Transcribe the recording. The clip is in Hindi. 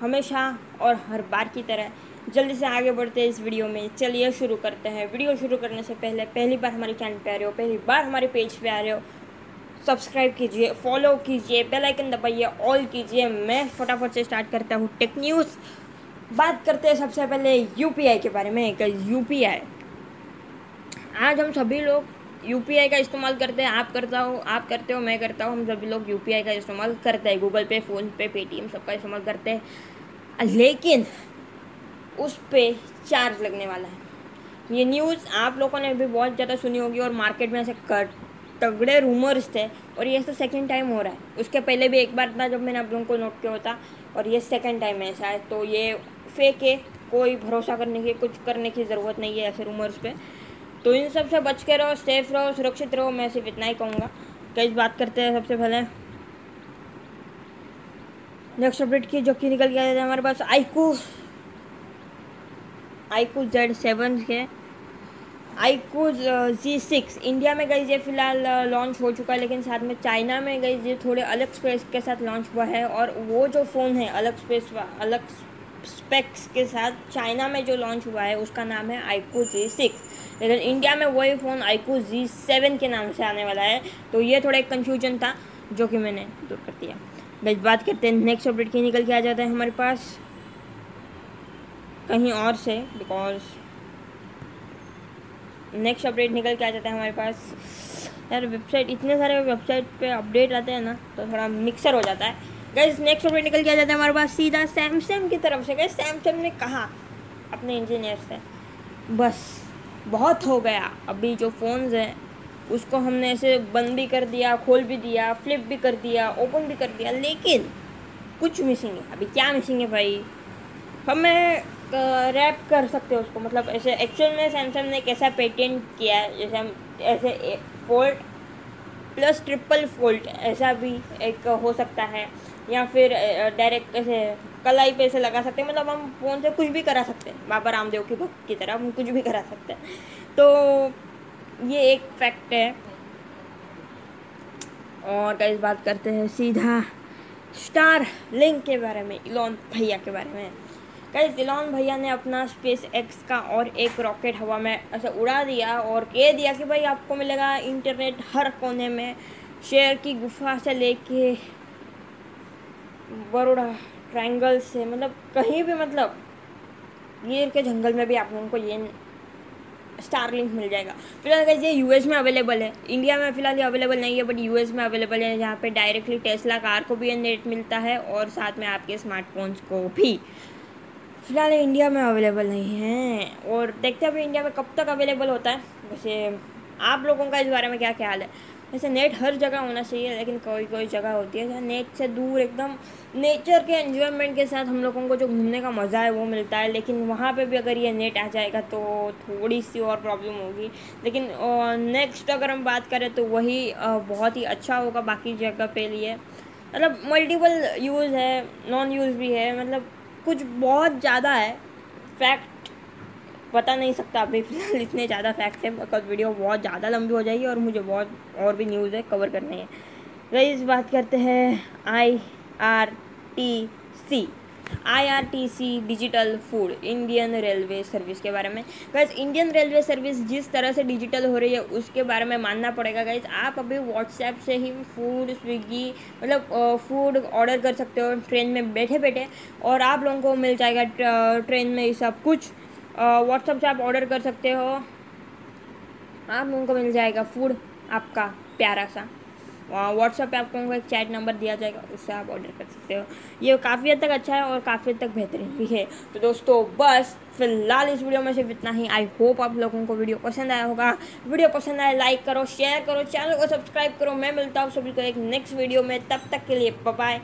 हमेशा और हर बार की तरह। जल्दी से आगे बढ़ते हैं इस वीडियो में। चलिए शुरू करते हैं। वीडियो शुरू करने से पहले पहली बार हमारे चैनल पे आ रहे हो, पहली बार हमारे पेज पे आ रहे हो, सब्सक्राइब कीजिए, फॉलो कीजिए, बेल आइकन दबाइए, ऑल कीजिए। मैं फटाफट से स्टार्ट करता हूँ टेक न्यूज़। बात करते हैं सबसे पहले यूपीआई के बारे में एक यू आज हम सभी लोग यूपीआई का इस्तेमाल करते हैं। आप करता हो, आप करते हो, मैं करता हूँ। हम सभी लोग यूपीआई का इस्तेमाल करते हैं। गूगल पे, फ़ोन पे, पेटीएम सबका इस्तेमाल करते हैं। लेकिन उस पर चार्ज लगने वाला है। ये न्यूज़ आप लोगों ने भी बहुत ज़्यादा सुनी होगी और मार्केट में ऐसे कर, तगड़े रूमर्स थे और ये तो सेकेंड टाइम हो रहा है। उसके पहले भी एक बार था जब मैंने आप लोगों को नोट किया होता और ये सेकेंड टाइम ऐसा है तो ये फेक है, कोई भरोसा करने की, कुछ करने की ज़रूरत नहीं है ऐसे रूमर्स पे। तो इन सबसे बच के रहो सेफ़ रहो, सुरक्षित रहो, मैं सिर्फ़ इतना ही कहूँगा। कई बात करते हैं सबसे पहले। नेक्स्ट अपडेट की जो कि निकल गया है हमारे पास आईकू आईकू जेड सेवन के। आईकू जी सिक्स इंडिया में गई ये फ़िलहाल लॉन्च हो चुका है, लेकिन साथ में चाइना में गई ये थोड़े अलग स्पेस के साथ लॉन्च हुआ है और वो जो फ़ोन है, अलग स्पेस अलग स्पेक्स के साथ चाइना में जो लॉन्च हुआ है, उसका नाम है आईकू जी सिक्स लेकिन इंडिया में वही फ़ोन आईकू जी सेवन के नाम से आने वाला है। तो ये थोड़ा एक कन्फ्यूज़न था, जो कि मैंने दूर कर दिया। गज बात करते हैं। नेक्स्ट अपडेट की निकल के आ जाता है हमारे पास। कहीं और से बिकॉज़ नेक्स्ट अपडेट निकल के आ जाता है हमारे पास। यार वेबसाइट इतने सारे वेबसाइट पे अपडेट आते हैं ना तो थोड़ा मिक्सर हो जाता है। गैस नेक्स्ट अपडेट निकल के आ जाता है हमारे पास सीधा सैमसंग की तरफ़ से। गैस सैमसंग ने कहा अपने इंजीनियर से, बस, बहुत हो गया। अभी जो फ़ोन्स हैं उसको हमने ऐसे बंद भी कर दिया, खोल भी दिया फ्लिप भी कर दिया ओपन भी कर दिया, लेकिन कुछ मिसिंग है। अभी क्या मिसिंग है भाई? हमें रैप कर सकते हो उसको। मतलब ऐसे एक्चुअल में सैमसंग ने कैसा पेटेंट किया है, जैसे हम, ऐसे फोल्ड प्लस ट्रिपल फोल्ड ऐसा भी एक हो सकता है, या फिर डायरेक्ट ऐसे कलाई पे ऐसे लगा सकते हैं। मतलब हम फ़ोन से कुछ भी करा सकते हैं। बाबा रामदेव की भक्त की तरह हम कुछ भी करा सकते हैं। तो ये एक फैक्ट है। और कई बात करते हैं सीधा स्टार लिंक के बारे में, इलॉन भैया के बारे में। कई इलॉन भैया ने अपना स्पेस एक्स का और एक रॉकेट हवा में ऐसे उड़ा दिया और कह दिया कि भाई आपको मिलेगा इंटरनेट हर कोने में। शेयर की गुफा से लेके बड़ोड़ा ट्रायंगल से मतलब कहीं भी मतलब गिर के जंगल में भी आप लोगों को ये स्टार लिंक मिल जाएगा। फ़िलहाल कैसे ये यूएस में अवेलेबल है। इंडिया में फ़िलहाल ये अवेलेबल नहीं है बट यूएस में अवेलेबल है, जहाँ पे डायरेक्टली टेस्ला कार को भी नेट मिलता है और साथ में आपके स्मार्टफोन्स को भी। फ़िलहाल इंडिया में अवेलेबल नहीं है और देखते हैं अभी इंडिया में कब तक अवेलेबल होता है। वैसे आप लोगों का इस बारे में क्या ख्याल है? वैसे नेट हर जगह होना चाहिए, लेकिन कोई कोई जगह होती है। जहाँ नेट से दूर एकदम नेचर के एन्जॉयमेंट के साथ हम लोगों को जो घूमने का मज़ा है वो मिलता है। लेकिन वहाँ पे भी अगर ये नेट आ जाएगा तो थोड़ी सी और प्रॉब्लम होगी। लेकिन नेक्स्ट अगर हम बात करें तो वही बहुत ही अच्छा होगा बाकी जगह पे लिए। मतलब मल्टीपल यूज़ है नॉन यूज़ भी है। मतलब कुछ बहुत ज़्यादा है। फैक्ट बता नहीं सकता अभी फ़िलहाल इतने ज़्यादा फैक्ट है बिकॉज़ वीडियो बहुत ज़्यादा लंबी हो जाएगी और मुझे बहुत और भी न्यूज़ है कवर करनी है। इस बात करते हैं I R T C I R T C digital food Indian railway service के बारे में। गैस इंडियन रेलवे सर्विस जिस तरह से डिजिटल हो रही है, उसके बारे में मानना पड़ेगा। गैस आप अभी व्हाट्सएप से ही फ़ूड स्विगी मतलब फ़ूड ऑर्डर कर सकते हो ट्रेन में बैठे बैठे और आप लोगों को मिल जाएगा ट्रेन में ये सब कुछ। व्हाट्सअप से आप ऑर्डर कर सकते हो। आप लोगों को मिल जाएगा फ़ूड आपका प्यारा सा। व्हाट्सअप पे आपको एक चैट नंबर दिया जाएगा, उससे आप ऑर्डर कर सकते हो। ये काफ़ी हद तक अच्छा है और काफ़ी हद तक बेहतरीन भी है। तो दोस्तों, बस फ़िलहाल इस वीडियो में सिर्फ़ इतना ही। आई होप आप लोगों को वीडियो पसंद आया होगा। वीडियो पसंद आया लाइक करो शेयर करो चैनल को सब्सक्राइब करो। मैं मिलता हूँ सभी को एक नेक्स्ट वीडियो में। तब तक के लिए बाय